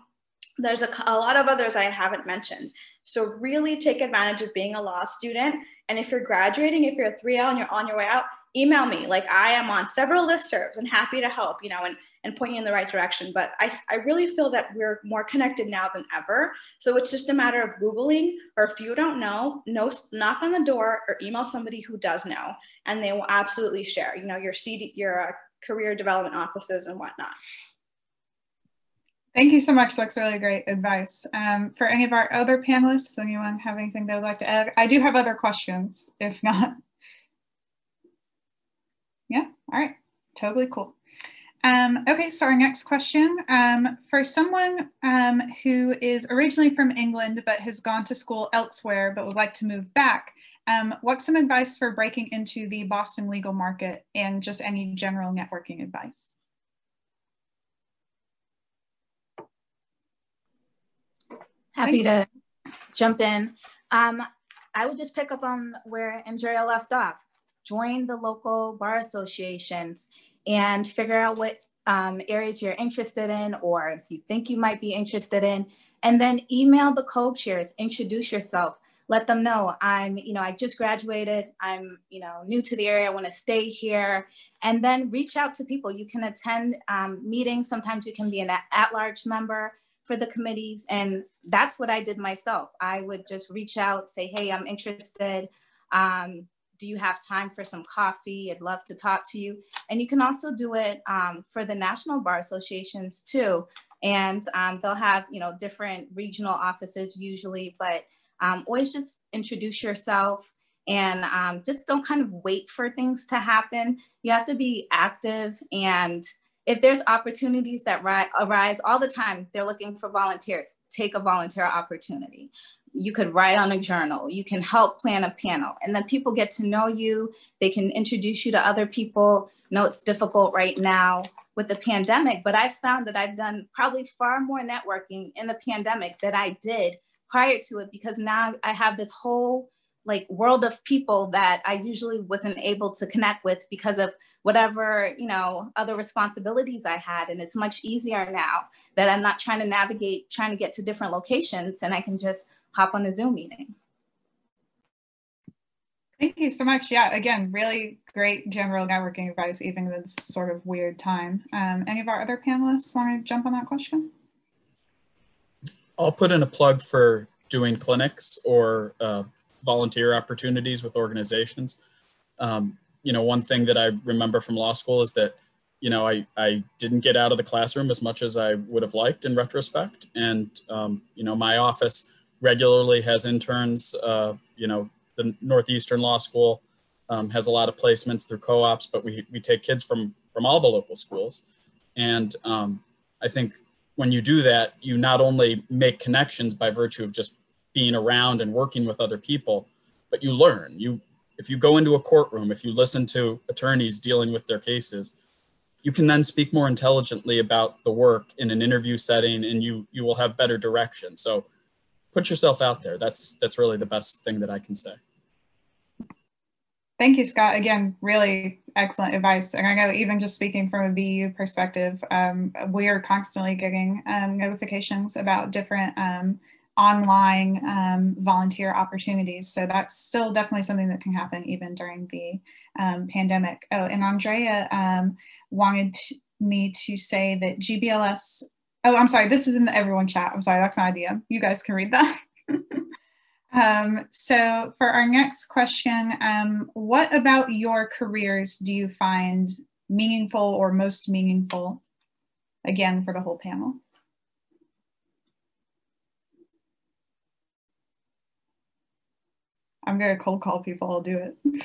there's a, a lot of others I haven't mentioned. So really take advantage of being a law student. And if you're graduating, if you're a 3L and you're on your way out, email me. Like I am on several listservs and happy to help, you know, and, and point you in the right direction. But I, I really feel that we're more connected now than ever. So it's just a matter of Googling, or if you don't know, no, knock on the door or email somebody who does know, and they will absolutely share, you know, your CD, your uh, career development offices and whatnot. Thank you so much. That's really great advice. Um, for any of our other panelists, anyone have anything they would like to add? I do have other questions, if not. Yeah, all right, totally cool. Um, okay, so our next question. Um, for someone um, who is originally from England but has gone to school elsewhere but would like to move back, um, what's some advice for breaking into the Boston legal market and just any general networking advice? Happy to jump in. Um, I would just pick up on where Andrea left off join the local bar associations and figure out what um, areas you're interested in or you think you might be interested in. And then email the co-chairs, introduce yourself, let them know I'm, you know, I just graduated, I'm, you know, new to the area, I wanna stay here. And then reach out to people. You can attend um, meetings, sometimes you can be an at-large member for the committees. And that's what I did myself. I would just reach out, say, hey, I'm interested. Um, do you have time for some coffee? I'd love to talk to you. And you can also do it um, for the national bar associations too. And um, they'll have, you know, different regional offices usually, but um, always just introduce yourself and um, just don't kind of wait for things to happen. You have to be active and if there's opportunities that arise all the time, they're looking for volunteers, take a volunteer opportunity you could write on a journal, you can help plan a panel, and then people get to know you. They can introduce you to other people. know it's difficult right now with the pandemic, but I've found that I've done probably far more networking in the pandemic than I did prior to it because now I have this whole like world of people that I usually wasn't able to connect with because of whatever, you know, other responsibilities I had. And it's much easier now that I'm not trying to navigate, trying to get to different locations and I can just hop on a Zoom meeting. Thank you so much. Yeah, again, really great general networking advice, even in this sort of weird time. Um, any of our other panelists want to jump on that question? I'll put in a plug for doing clinics or uh, volunteer opportunities with organizations. Um, you know, one thing that I remember from law school is that, you know, I, I didn't get out of the classroom as much as I would have liked in retrospect. And, um, you know, my office regularly has interns, uh, you know, the Northeastern Law School um, has a lot of placements through co-ops, but we, we take kids from, from all the local schools. And um, I think when you do that, you not only make connections by virtue of just being around and working with other people, but you learn. You, if you go into a courtroom, if you listen to attorneys dealing with their cases, you can then speak more intelligently about the work in an interview setting and you, you will have better direction. So put yourself out there. That's, that's really the best thing that I can say. Thank you, Scott. Again, really excellent advice. And I know even just speaking from a BU perspective, um, we are constantly getting um, notifications about different um, online um, volunteer opportunities. So that's still definitely something that can happen even during the um, pandemic. Oh, and Andrea um, wanted me to say that GBLS, oh, I'm sorry, this is in the everyone chat. I'm sorry, that's an idea. You guys can read that. um, so for our next question, um, what about your careers do you find meaningful or most meaningful? Again, for the whole panel. I'm gonna cold call people. I'll do it.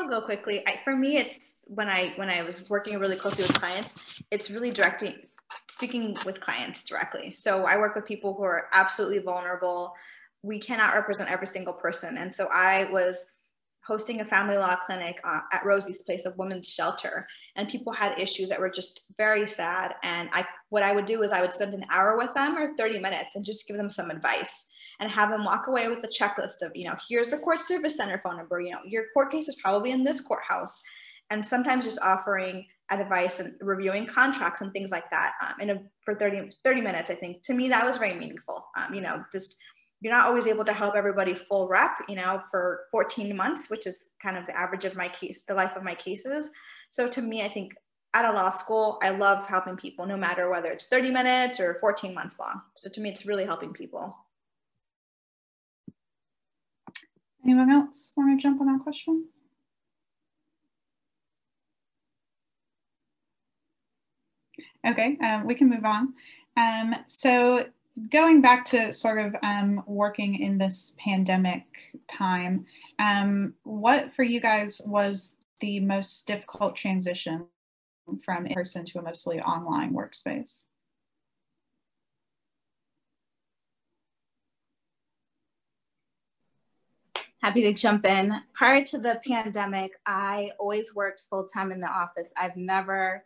I'll go quickly. I, for me, it's when I when I was working really closely with clients. It's really directing, speaking with clients directly. So I work with people who are absolutely vulnerable. We cannot represent every single person, and so I was hosting a family law clinic uh, at Rosie's Place, a women's shelter, and people had issues that were just very sad. And I, what I would do is I would spend an hour with them or 30 minutes and just give them some advice and have them walk away with a checklist of, you know, here's the court service center phone number, you know, your court case is probably in this courthouse. And sometimes just offering advice and reviewing contracts and things like that um, in a, for 30, 30 minutes, I think to me, that was very meaningful. Um, you know, just, you're not always able to help everybody full rep, you know, for 14 months, which is kind of the average of my case, the life of my cases. So to me, I think at a law school, I love helping people no matter whether it's 30 minutes or 14 months long. So to me, it's really helping people. Anyone else want to jump on that question? Okay, um, we can move on. Um, so going back to sort of um, working in this pandemic time, um, what for you guys was the most difficult transition from in person to a mostly online workspace? Happy to jump in. Prior to the pandemic, I always worked full time in the office. I've never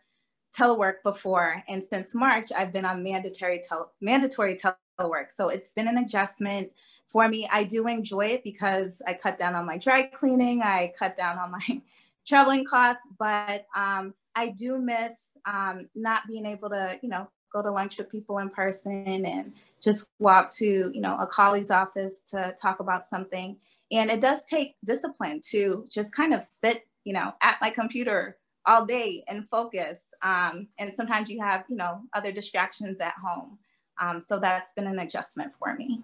teleworked before. And since March, I've been on mandatory, mandatory telework. So it's been an adjustment for me. I do enjoy it because I cut down on my dry cleaning, I cut down on my traveling costs, but um, I do miss um, not being able to, you know, go to lunch with people in person and just walk to, you know, a colleague's office to talk about something. And it does take discipline to just kind of sit, you know, at my computer all day and focus. Um, and sometimes you have, you know, other distractions at home. Um, so that's been an adjustment for me.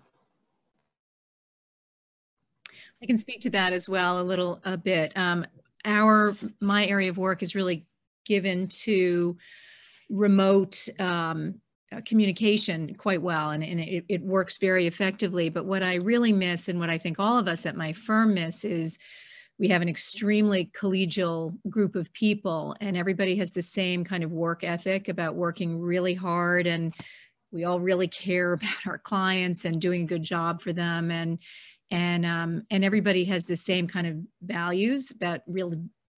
I can speak to that as well a little a bit. Um, our my area of work is really given to remote um, uh, communication quite well and, and it, it, works very effectively. But what I really miss and what I think all of us at my firm miss is we have an extremely collegial group of people and everybody has the same kind of work ethic about working really hard and we all really care about our clients and doing a good job for them and and um, and everybody has the same kind of values about real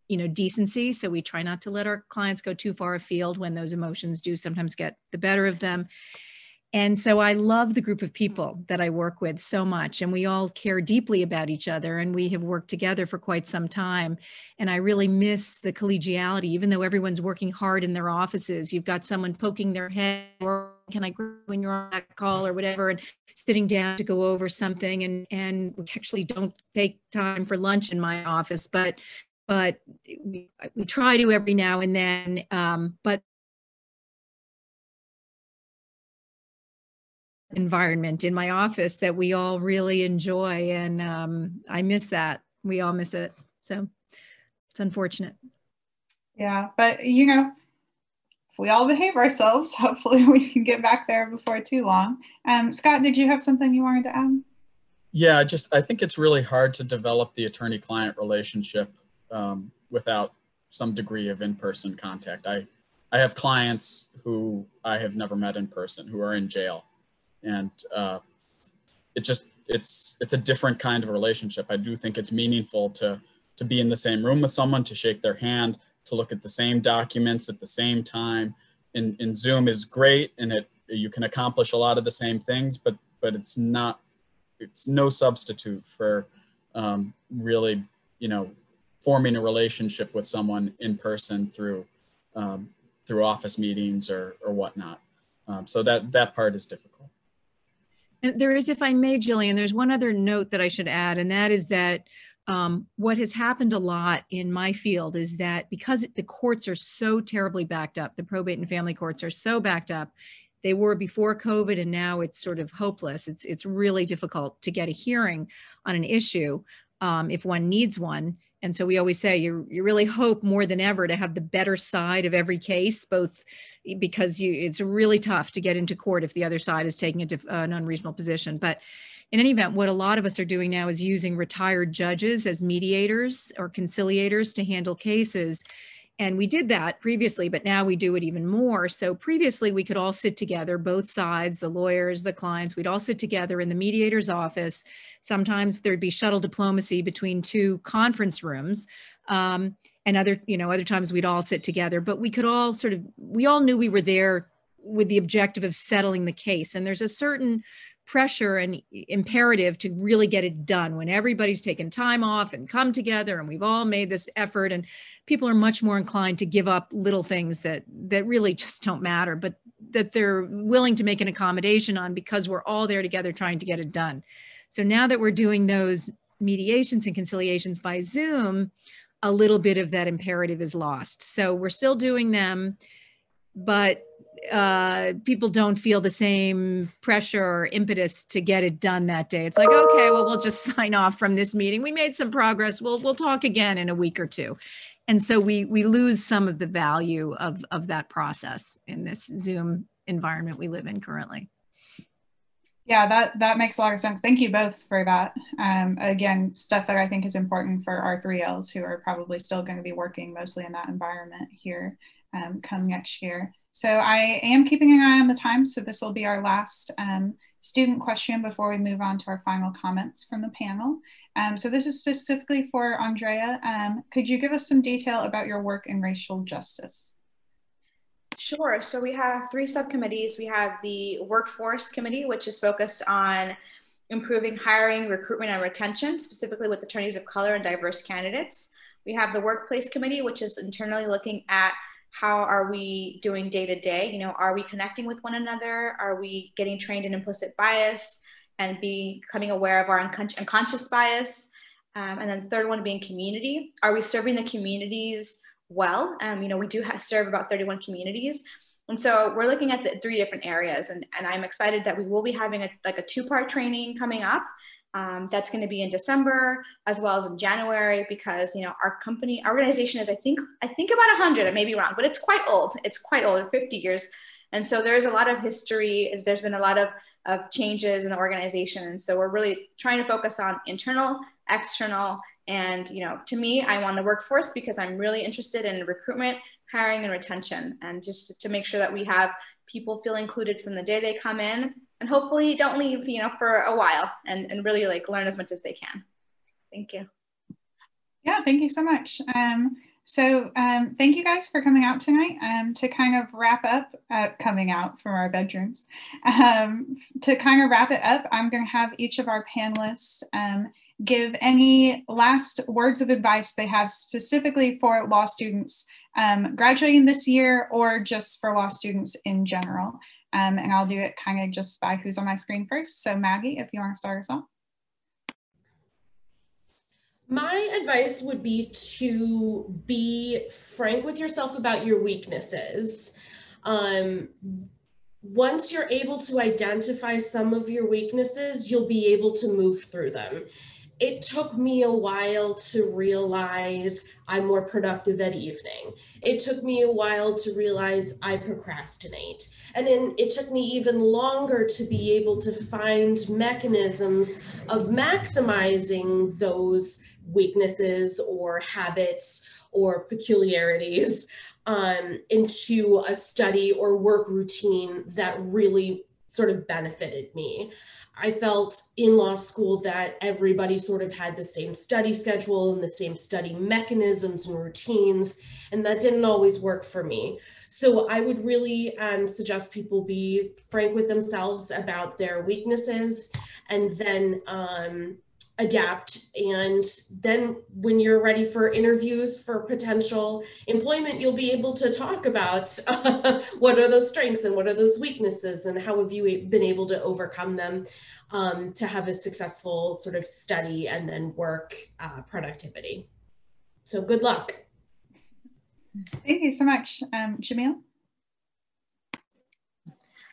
you know decency so we try not to let our clients go too far afield when those emotions do sometimes get the better of them and so I love the group of people that I work with so much, and we all care deeply about each other, and we have worked together for quite some time. And I really miss the collegiality, even though everyone's working hard in their offices. You've got someone poking their head, or can I when you're on that call or whatever, and sitting down to go over something. And and we actually don't take time for lunch in my office, but but we, we try to every now and then. Um, but environment in my office that we all really enjoy. And um, I miss that. We all miss it. So it's unfortunate. Yeah. But, you know, if we all behave ourselves, hopefully we can get back there before too long. Um, Scott, did you have something you wanted to add? Yeah, I just I think it's really hard to develop the attorney client relationship um, without some degree of in person contact. I, I have clients who I have never met in person who are in jail and uh, it just it's it's a different kind of relationship. I do think it's meaningful to to be in the same room with someone, to shake their hand, to look at the same documents at the same time. In in Zoom is great, and it you can accomplish a lot of the same things, but but it's not it's no substitute for um, really you know forming a relationship with someone in person through um, through office meetings or or whatnot. Um, so that that part is difficult. There is, if I may, Jillian, there's one other note that I should add, and that is that um, what has happened a lot in my field is that because the courts are so terribly backed up, the probate and family courts are so backed up, they were before COVID, and now it's sort of hopeless. It's it's really difficult to get a hearing on an issue um, if one needs one. And so we always say you you really hope more than ever to have the better side of every case, both because you it's really tough to get into court if the other side is taking diff, uh, an unreasonable position. But in any event, what a lot of us are doing now is using retired judges as mediators or conciliators to handle cases. And we did that previously, but now we do it even more. So previously, we could all sit together, both sides, the lawyers, the clients, we'd all sit together in the mediator's office. Sometimes there'd be shuttle diplomacy between two conference rooms. Um, and other you know other times we'd all sit together but we could all sort of we all knew we were there with the objective of settling the case. And there's a certain pressure and imperative to really get it done when everybody's taken time off and come together and we've all made this effort and people are much more inclined to give up little things that that really just don't matter but that they're willing to make an accommodation on because we're all there together trying to get it done. So now that we're doing those mediations and conciliations by zoom a little bit of that imperative is lost. So we're still doing them, but uh, people don't feel the same pressure or impetus to get it done that day. It's like, okay, well, we'll just sign off from this meeting. We made some progress. We'll we'll talk again in a week or two. And so we we lose some of the value of of that process in this Zoom environment we live in currently. Yeah, that that makes a lot of sense. Thank you both for that. Um, again, stuff that I think is important for our 3Ls who are probably still going to be working mostly in that environment here um, come next year. So I am keeping an eye on the time. So this will be our last um, student question before we move on to our final comments from the panel. Um, so this is specifically for Andrea. Um, could you give us some detail about your work in racial justice? Sure. So we have three subcommittees. We have the Workforce Committee, which is focused on improving hiring, recruitment, and retention, specifically with attorneys of color and diverse candidates. We have the Workplace Committee, which is internally looking at how are we doing day to day? You know, are we connecting with one another? Are we getting trained in implicit bias and becoming aware of our unconscious bias? Um, and then the third one being community. Are we serving the communities well. Um, you know, we do have, serve about 31 communities. And so we're looking at the three different areas and, and I'm excited that we will be having a, like a two-part training coming up. Um, that's going to be in December as well as in January because you know our company organization is I think I think about 100 I may be wrong but it's quite old it's quite old 50 years and so there's a lot of history there's been a lot of of changes in the organization and so we're really trying to focus on internal external and, you know, to me, I want the workforce because I'm really interested in recruitment, hiring, and retention, and just to make sure that we have people feel included from the day they come in and hopefully don't leave, you know, for a while and, and really like learn as much as they can. Thank you. Yeah, thank you so much. Um, so um, thank you guys for coming out tonight um, to kind of wrap up, uh, coming out from our bedrooms. Um, to kind of wrap it up, I'm going to have each of our panelists um, give any last words of advice they have specifically for law students um, graduating this year or just for law students in general. Um, and I'll do it kind of just by who's on my screen first. So Maggie, if you want to start us off. My advice would be to be frank with yourself about your weaknesses. Um, once you're able to identify some of your weaknesses, you'll be able to move through them. It took me a while to realize I'm more productive at evening. It took me a while to realize I procrastinate. And then it took me even longer to be able to find mechanisms of maximizing those weaknesses or habits or peculiarities um, into a study or work routine that really sort of benefited me. I felt in law school that everybody sort of had the same study schedule and the same study mechanisms and routines, and that didn't always work for me. So I would really um, suggest people be frank with themselves about their weaknesses and then um, adapt. And then when you're ready for interviews for potential employment you'll be able to talk about uh, what are those strengths and what are those weaknesses and how have you been able to overcome them um, to have a successful sort of study and then work uh, productivity. So good luck. Thank you so much. Um, jamil?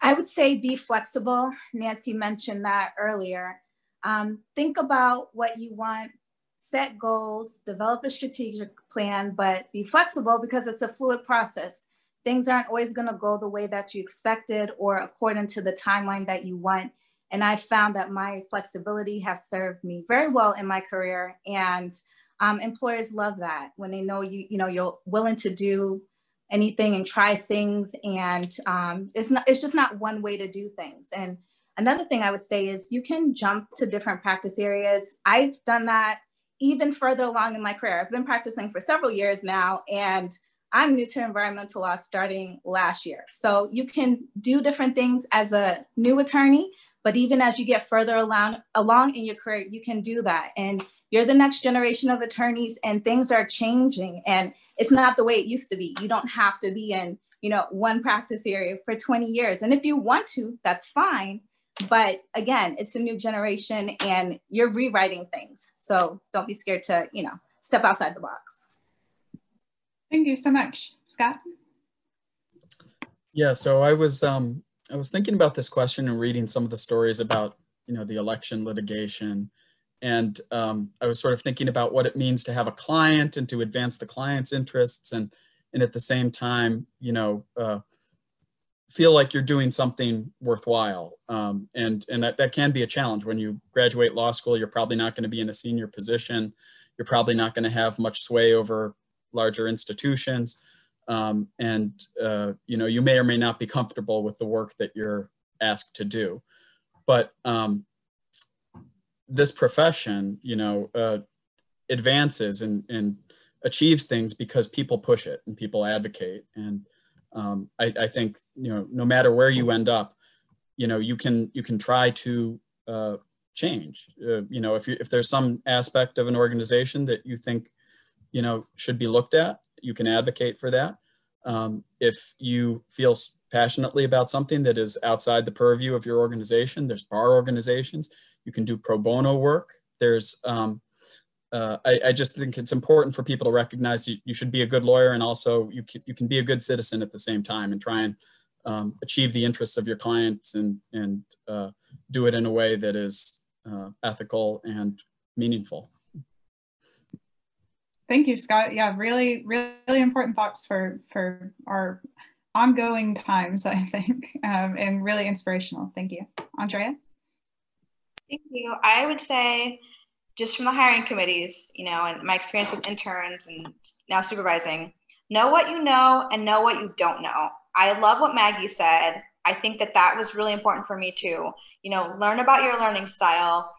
I would say be flexible. Nancy mentioned that earlier um, think about what you want, set goals, develop a strategic plan, but be flexible because it's a fluid process. Things aren't always going to go the way that you expected or according to the timeline that you want. And I found that my flexibility has served me very well in my career. And um, employers love that when they know you, you know, you're willing to do anything and try things. And um, it's not, it's just not one way to do things. And Another thing I would say is you can jump to different practice areas. I've done that even further along in my career. I've been practicing for several years now, and I'm new to environmental law starting last year. So you can do different things as a new attorney, but even as you get further along, along in your career, you can do that. And you're the next generation of attorneys, and things are changing, and it's not the way it used to be. You don't have to be in you know one practice area for 20 years and if you want to that's fine but again it's a new generation and you're rewriting things. So don't be scared to you know step outside the box. Thank you so much. Scott? Yeah so i was um i was thinking about this question and reading some of the stories about you know the election litigation. And um, i was sort of thinking about what it means to have a client and to advance the client's interests and and at the same time you know uh, feel like you're doing something worthwhile. Um, and and that, that can be a challenge. When you graduate law school, you're probably not going to be in a senior position. You're probably not going to have much sway over larger institutions. Um, and uh, you know you may or may not be comfortable with the work that you're asked to do. But um, this profession, you know, uh, advances and, and achieves things because people push it and people advocate. And um, I, I, think you know no matter where you end up, you know you can you can try to uh, change. Uh, you know if you if there's some aspect of an organization that you think you know should be looked at, you can advocate for that. Um, if you feel passionately about something that is outside the purview of your organization, there's bar organizations. You can do pro bono work. There's um, uh, I, I, just think it's important for people to recognize you, you should be a good lawyer and also you can, you can be a good citizen at the same time and try and um, achieve the interests of your clients and, and uh, do it in a way that is uh, ethical and meaningful. Thank you, Scott. Yeah, really, really important thoughts for, for our ongoing times, I think, um, and really inspirational. Thank you. Andrea? Thank you. I would say just from the hiring committees, you know, and my experience with interns and now supervising, know what you know and know what you don't know. I love what Maggie said. I think that that was really important for me too. You know, learn about your learning style,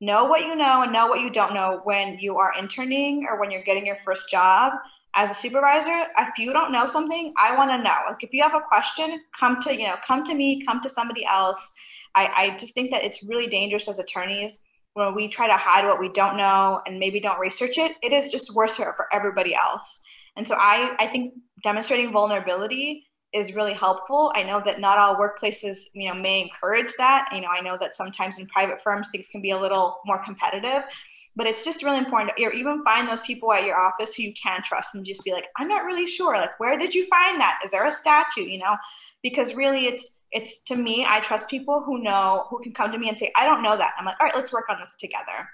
know what you know and know what you don't know when you are interning or when you're getting your first job. As a supervisor, if you don't know something, I want to know. Like if you have a question, come to, you know, come to me, come to somebody else. I, I just think that it's really dangerous as attorneys when we try to hide what we don't know and maybe don't research it. It is just worse for everybody else. And so I, I think demonstrating vulnerability is really helpful. I know that not all workplaces, you know, may encourage that. You know, I know that sometimes in private firms things can be a little more competitive, but it's just really important to even find those people at your office who you can trust and just be like, I'm not really sure. Like, where did you find that? Is there a statute? You know, because really it's it's to me, I trust people who know who can come to me and say, I don't know that. I'm like, all right, let's work on this together.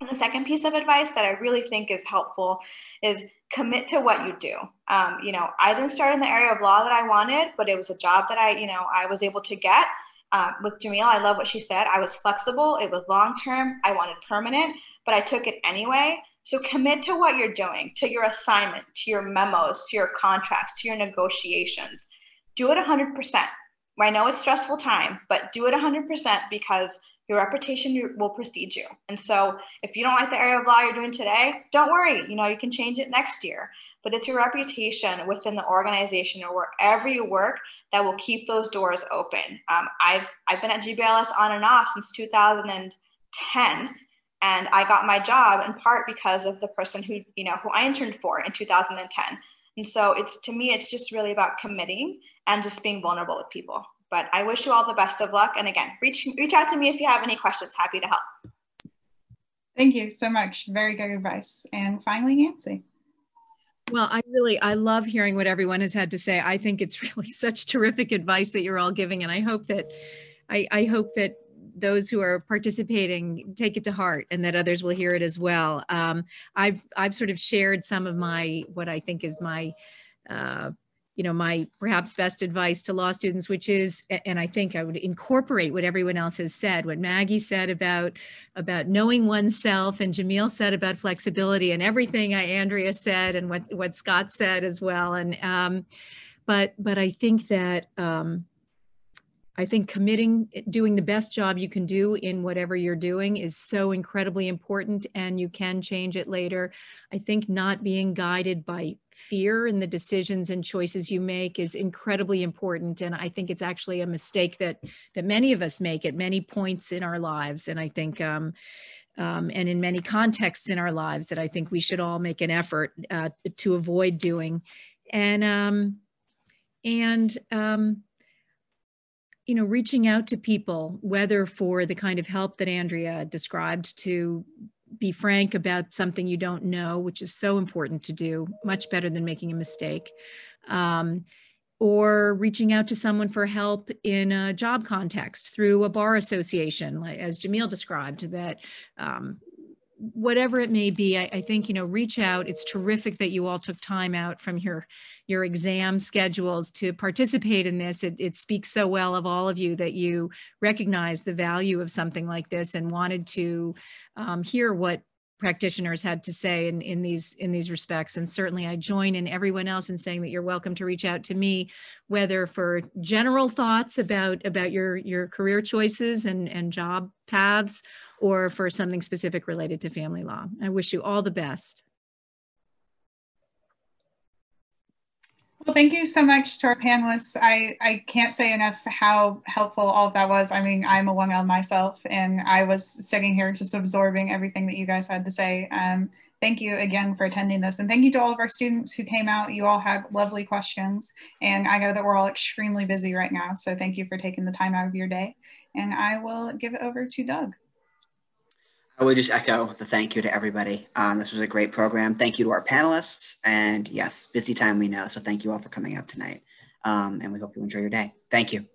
And the second piece of advice that I really think is helpful is commit to what you do. Um, you know, I didn't start in the area of law that I wanted, but it was a job that I, you know, I was able to get. Uh, with Jamil, I love what she said. I was flexible. It was long term. I wanted permanent, but I took it anyway. So commit to what you're doing, to your assignment, to your memos, to your contracts, to your negotiations. Do it 100%. I know it's stressful time, but do it 100% because your reputation will precede you. And so if you don't like the area of law you're doing today, don't worry, you know, you can change it next year. But it's your reputation within the organization or wherever you work that will keep those doors open. Um, I've, I've been at GBLS on and off since 2010 and I got my job in part because of the person who, you know, who I interned for in 2010. And so it's to me, it's just really about committing and just being vulnerable with people. But I wish you all the best of luck. And again, reach reach out to me if you have any questions. Happy to help. Thank you so much. Very good advice. And finally, Nancy. Well, I really I love hearing what everyone has had to say. I think it's really such terrific advice that you're all giving, and I hope that I, I hope that those who are participating take it to heart and that others will hear it as well. Um, I've I've sort of shared some of my what I think is my uh, you know my perhaps best advice to law students which is and i think i would incorporate what everyone else has said what maggie said about about knowing oneself and jamil said about flexibility and everything I, andrea said and what what scott said as well. And um, but but i think that um, I think committing, doing the best job you can do in whatever you're doing is so incredibly important and you can change it later. I think not being guided by fear in the decisions and choices you make is incredibly important. And I think it's actually a mistake that, that many of us make at many points in our lives. And I think, um, um, and in many contexts in our lives that I think we should all make an effort uh, to avoid doing. And, um, and, um, you know, reaching out to people, whether for the kind of help that Andrea described to be frank about something you don't know, which is so important to do, much better than making a mistake, um, or reaching out to someone for help in a job context through a bar association, as Jamil described, that um, whatever it may be I, I, think you know reach out. It's terrific that you all took time out from your your exam schedules to participate in this. It, it speaks so well of all of you that you recognize the value of something like this and wanted to um, hear what practitioners had to say in, in these in these respects. And certainly i join in everyone else in saying that you're welcome to reach out to me whether for general thoughts about about your your career choices and and job paths or for something specific related to family law. I wish you all the best Well, thank you so much to our panelists. I, I can't say enough how helpful all of that was. I mean, I'm a 1L myself, and I was sitting here just absorbing everything that you guys had to say. Um, thank you again for attending this. And thank you to all of our students who came out. You all had lovely questions. And I know that we're all extremely busy right now. So thank you for taking the time out of your day. And I will give it over to Doug. I would just echo the thank you to everybody. Um, this was a great program. Thank you to our panelists. And yes, busy time we know. So thank you all for coming out tonight. Um, and we hope you enjoy your day. Thank you.